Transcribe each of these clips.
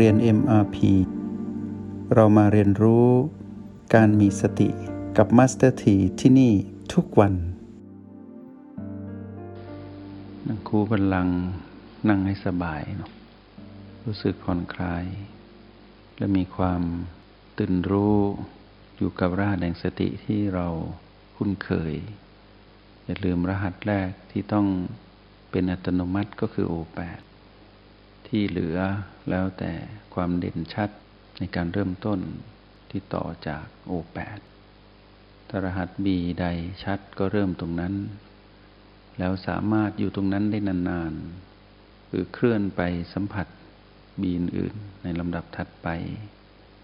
เรียน MRP เรามาเรียนรู้การมีสติกับ Master T ที่ที่นี่ทุกวัน นั่งคูบันลังนั่งให้สบายเนาะรู้สึกผ่อนคลาย และมีความตื่นรู้อยู่กับรหัสแห่งสติที่เราคุ้นเคย อย่าลืมรหัสแรกที่ต้องเป็นอัตโนมัติก็คือ O8 ที่เหลือ แล้วแต่ความเด่นชัดในการเริ่มต้นที่ต่อจาก O8 ถ้ารหัส B ใดชัดก็เริ่มตรงนั้น แล้วสามารถอยู่ตรงนั้นได้นานๆหรือเคลื่อนไปสัมผัสบีอื่นในลำดับถัดไป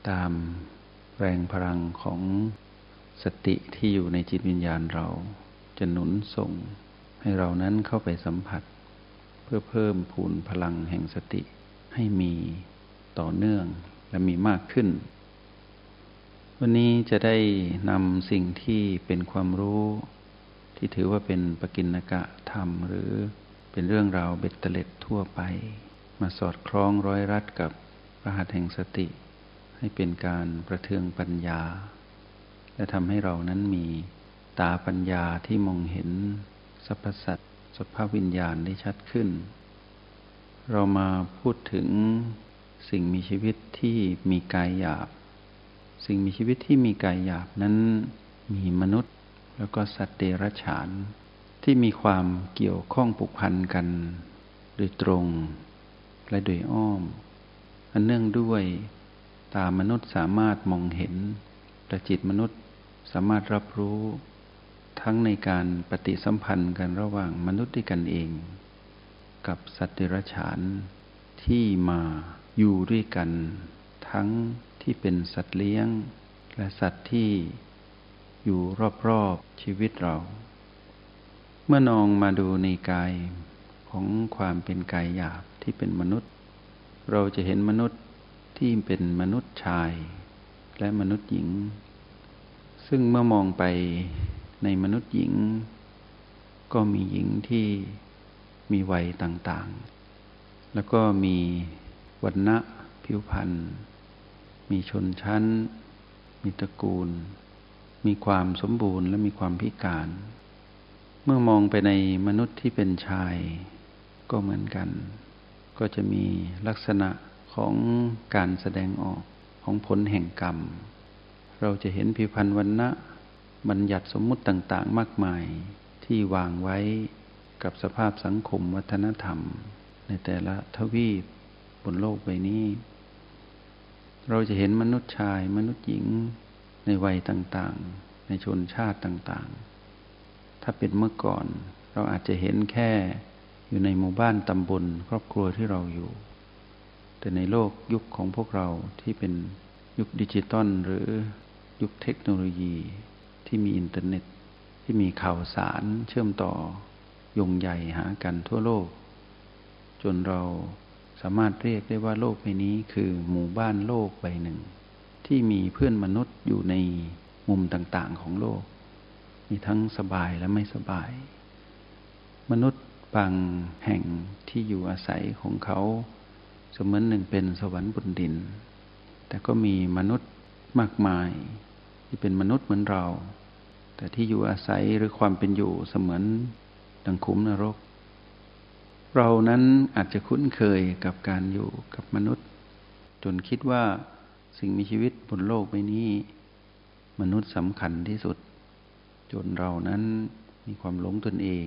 ตามแรงพลังของสติที่อยู่ในจิตวิญญาณเรา จะหนุนส่งให้เรานั้นเข้าไปสัมผัส เพื่อเพิ่มพูนพลังแห่งสติ ให้มีต่อเนื่องและมีมากขึ้น วันนี้จะได้นำสิ่งที่เป็นความรู้ ที่ถือว่าเป็นปกิณกะธรรม หรือเป็นเรื่องราวเบ็ดเตล็ดทั่วไป มาสอดคล้องร้อยรัดกับรหัสแห่งสติ ให้เป็นการประเทืองปัญญา และทำให้เรานั้นมีตาปัญญาที่มองเห็นสรรพสัตว์สภาพวิญญาณได้ชัดขึ้น เรามาพูดถึงสิ่งมีชีวิตที่มีกายหยาบ สิ่งมีชีวิตที่มีกายหยาบนั้นมีมนุษย์ แล้วก็สัตว์เดรัจฉาน ที่มีความเกี่ยวข้องผูกพันกัน โดยตรงและโดยอ้อม อันเนื่องด้วยตามนุษย์สามารถมองเห็นและจิตมนุษย์สามารถรับรู้ ทั้งในการปฏิสัมพันธ์กันระหว่างมนุษย์ด้วยกันเอง กับสัตว์เดรัจฉานที่มาอยู่ด้วยกัน ทั้งที่เป็นสัตว์เลี้ยง และสัตว์ที่อยู่รอบๆชีวิตเรา เมื่อนองมาดูในกายของความเป็นกายหยาบที่เป็นมนุษย์ เราจะเห็นมนุษย์ที่เป็นมนุษย์ชาย และมนุษย์หญิง ซึ่งเมื่อมองไปในมนุษย์หญิง ก็มีหญิงที่ มีวัยต่างๆ แล้วก็มีวันณะผิวพรรณมีชนชั้น มีตระกูล มีความสมบูรณ์และมีความพิการ เมื่อมองไปในมนุษย์ที่เป็นชายก็เหมือนกัน ก็จะมีลักษณะของการแสดงออกของผลแห่งกรรม เราจะเห็นผิวพรรณวันณะบัญญัติสมมุติต่างๆ มากมายที่วางไว้ กับสภาพสังคมวัฒนธรรม ในแต่ละทวีปบนโลกใบนี้ เราจะเห็นมนุษย์ชายมนุษย์หญิงในวัยต่างๆ ในชนชาติต่างๆ ถ้าเป็นเมื่อก่อนเราอาจจะเห็นแค่อยู่ในหมู่บ้านตำบลครอบครัวที่เราอยู่ แต่ในโลกยุคของพวกเราที่เป็นยุคดิจิตอลหรือยุคเทคโนโลยีที่มีอินเทอร์เน็ต ที่มีข่าวสารเชื่อมต่อ ยงใหญ่หากันทั่วโลก จนเราสามารถเรียกได้ว่าโลกใบนี้คือหมู่บ้านโลกใบหนึ่ง ที่มีเพื่อนมนุษย์อยู่ในมุมต่างๆของโลก มีทั้งสบายและไม่สบาย มนุษย์บางแห่งที่อยู่อาศัยของเขา เสมือนหนึ่งเป็นสวรรค์บนดิน แต่ก็มีมนุษย์มากมาย ที่เป็นมนุษย์เหมือนเรา แต่ที่อยู่อาศัยหรือความเป็นอยู่เสมือน ดังคุ้มนรก เรานั้นอาจจะคุ้นเคยกับการอยู่กับมนุษย์ จนคิดว่าสิ่งมีชีวิตบนโลกใบนี้ มนุษย์สำคัญที่สุด จนเรานั้นมีความหลงตนเอง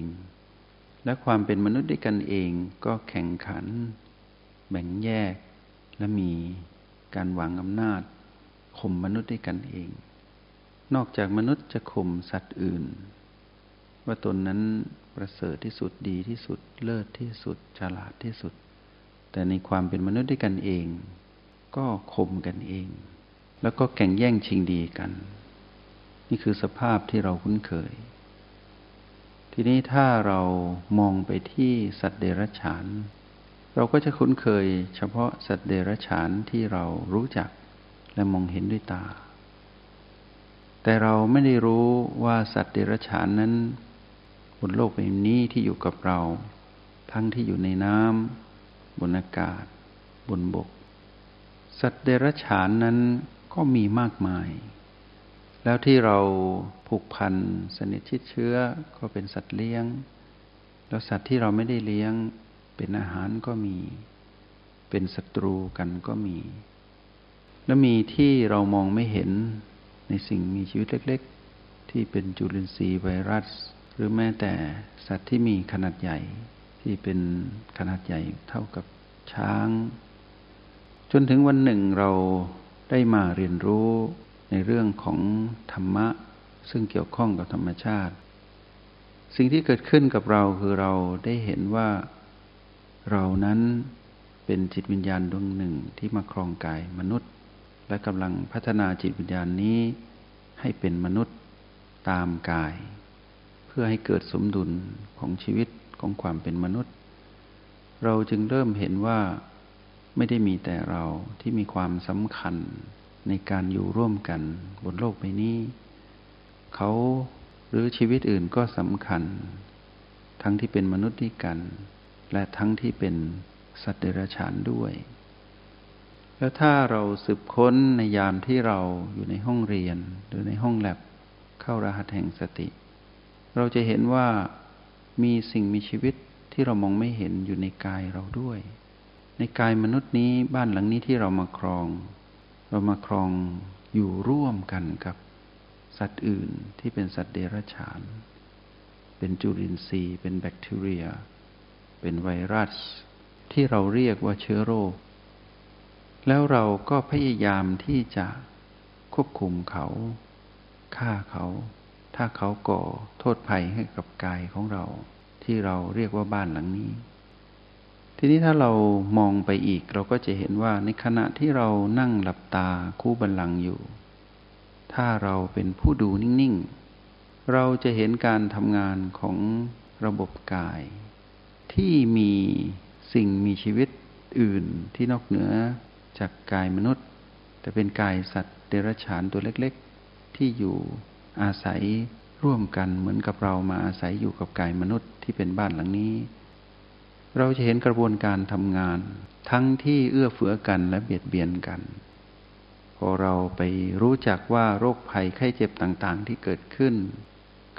และความเป็นมนุษย์ด้วยกันเองก็แข่งขัน แบ่งแยกและมีการหวังอำนาจข่มมนุษย์ด้วยกันเอง นอกจากมนุษย์จะข่มสัตว์อื่น ว่าตนนั้นประเสริฐที่สุดดีที่สุด เลิศที่สุด ฉลาดที่สุด แต่ในความเป็นมนุษย์ด้วยกันเอง ก็ข่มกันเอง แล้วก็แข่งแย่งชิงดีกัน นี่คือสภาพที่เราคุ้นเคย ทีนี้ถ้าเรามองไปที่สัตว์เดรัจฉาน เราก็จะคุ้นเคย เฉพาะสัตว์เดรัจฉานที่เรารู้จักและมองเห็นด้วยตา แต่เราไม่ได้รู้ว่าสัตว์เดรัจฉานนั้น นโลกใบนี้ที่อยู่กับเรา ทั้งที่อยู่ในน้ำบนอากาศ บนบก สัตว์เดรัจฉานนั้นก็มีมากมาย แล้วที่เราผูกพันสนิทชิดเชื้อก็เป็นสัตว์เลี้ยง แล้วสัตว์ที่เราไม่ได้เลี้ยงเป็นอาหารก็มี เป็นศัตรูกันก็มี แล้วมีที่เรามองไม่เห็นในสิ่งมีชีวิตเล็ก ๆ ที่เป็นจุลินทรีย์ไวรัส หรือแม้แต่สัตว์ที่มีขนาดใหญ่ที่เป็นขนาดใหญ่เท่ากับช้าง จนถึงวันหนึ่งเราได้มาเรียนรู้ในเรื่องของธรรมะ ซึ่งเกี่ยวข้องกับธรรมชาติ สิ่งที่เกิดขึ้นกับเราคือเราได้เห็นว่าเรานั้นเป็นจิตวิญญาณดวงหนึ่งที่มาครองกายมนุษย์ และกำลังพัฒนาจิตวิญญาณนี้ให้เป็นมนุษย์ตามกาย พื่อให้เกิดสมดุลของชีวิตของความเป็นมนุษย์ เราจึงเริ่มเห็นว่าไม่ได้มีแต่เราที่มีความสำคัญในการอยู่ร่วมกันบนโลกใบนี้ เขาหรือชีวิตอื่นก็สำคัญ ทั้งที่เป็นมนุษย์ด้วยกัน และทั้งที่เป็นสัตว์เดรัจฉานด้วย แล้วถ้าเราสืบค้นในยามที่เราอยู่ในห้องเรียนหรือในห้องแลบเข้ารหัสแห่งสติ เราจะเห็นว่ามีสิ่งมีชีวิตที่เรามองไม่เห็นอยู่ในกายเราด้วย ในกายมนุษย์นี้บ้านหลังนี้ที่เรามาครอง เรามาครองอยู่ร่วมกันกับสัตว์อื่นที่เป็นสัตว์เดรัจฉาน เป็นจุลินทรีย์ เป็นแบคทีเรีย เป็นไวรัส ที่เราเรียกว่าเชื้อโรค แล้วเราก็พยายามที่จะควบคุมเขา ฆ่าเขา ถ้าเขาก่อโทษภัยให้กับกายของเรา ที่เราเรียกว่าบ้านหลังนี้ ทีนี้ถ้าเรามองไปอีกเราก็จะเห็นว่าในขณะที่เรานั่งหลับตาคู่บันลังอยู่ ถ้าเราเป็นผู้ดูนิ่งๆ เราจะเห็นการทำงานของระบบกาย ที่มีสิ่งมีชีวิตอื่นที่นอกเหนือจากกายมนุษย์ แต่เป็นกายสัตว์เดรัจฉานตัวเล็ก ๆ ที่อยู่ อาศัยร่วมกันเหมือนกับเรามาอาศัยอยู่กับกายมนุษย์ที่เป็นบ้านหลังนี้ เราจะเห็นกระบวนการทำงาน ทั้งที่เอื้อเฟื้อกันและเบียดเบียนกัน พอเราไปรู้จักว่าโรคภัยไข้เจ็บต่างๆ ที่เกิดขึ้น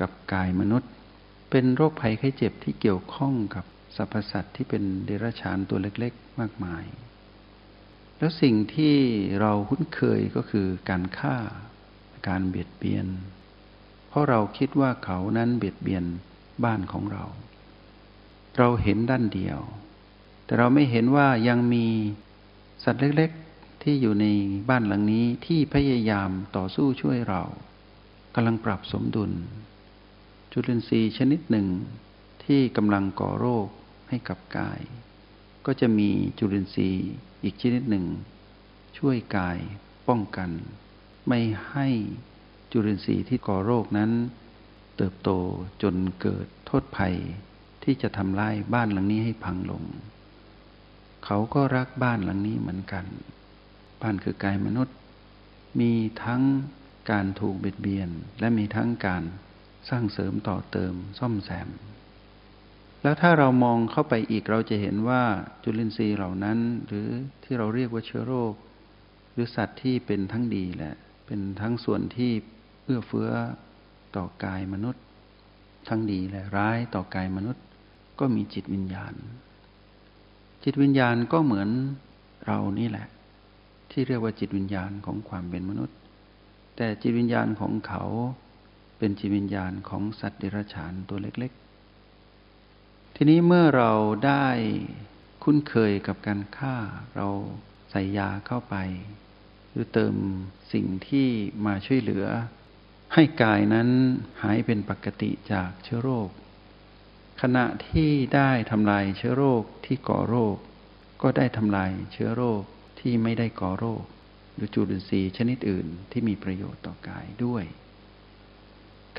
กับกายมนุษย์ เป็นโรคภัยไข้เจ็บที่เกี่ยวข้องกับสรรพสัตว์ที่เป็นเดรัจฉานตัวเล็กๆ มากมาย แล้วสิ่งที่เราคุ้นเคยก็คือการฆ่า การเบียดเบียน ราะเราคิดว่าเขานั้นเบียดเบียนบ้านของเรา เราเห็นด้านเดียว แต่เราไม่เห็นว่ายังมีสัตว์เล็กๆ ที่อยู่ในบ้านหลังนี้ที่พยายามต่อสู้ช่วยเรากำลังปรับสมดุล จุลินทรีย์ชนิดหนึ่งที่กำลังก่อโรคให้กับกาย ก็จะมีจุลินทรีย์อีกชนิดหนึ่ง ช่วยกายป้องกัน ไม่ให้ จุลินทรีย์ที่ก่อโรคนั้น เติบโตจนเกิดโทษภัยที่จะทำลายบ้านหลังนี้ให้พังลง เขาก็รักบ้านหลังนี้เหมือนกัน บ้านคือกายมนุษย์ มีทั้งการถูกเบียดเบียน และมีทั้งการสร้างเสริมต่อเติมซ่อมแซม แล้วถ้าเรามองเข้าไปอีกเราจะเห็นว่าจุลินทรีย์เหล่านั้น หรือที่เราเรียกว่าเชื้อโรค หรือสัตว์ที่เป็นทั้งดีแหละ เป็นทั้งส่วนที่ เอื้อเฟื้อต่อกายมนุษย์ ทั้งดีและร้ายต่อกายมนุษย์ ก็มีจิตวิญญาณ จิตวิญญาณก็เหมือนเรานี่แหละ ที่เรียกว่าจิตวิญญาณของความเป็นมนุษย์ แต่จิตวิญญาณของเขาเป็นจิตวิญญาณของสัตว์เดรัจฉานตัวเล็กๆ ทีนี้เมื่อเราได้คุ้นเคยกับการฆ่าเราใส่ยาเข้าไป หรือเติมสิ่งที่มาช่วยเหลือ ให้กายนั้นหายเป็นปกติจากเชื้อโรค ขณะที่ได้ทำลายเชื้อโรคที่ก่อโรค ก็ได้ทำลายเชื้อโรคที่ไม่ได้ก่อโรค หรือจุลินทรีย์ชนิดอื่นที่มีประโยชน์ต่อกายด้วย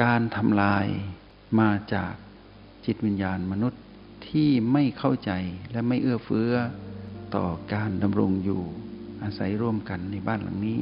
การทำลายมาจากจิตวิญญาณมนุษย์ที่ไม่เข้าใจและไม่เอื้อเฟื้อต่อการดำรงอยู่อาศัยร่วมกันในบ้านหลังนี้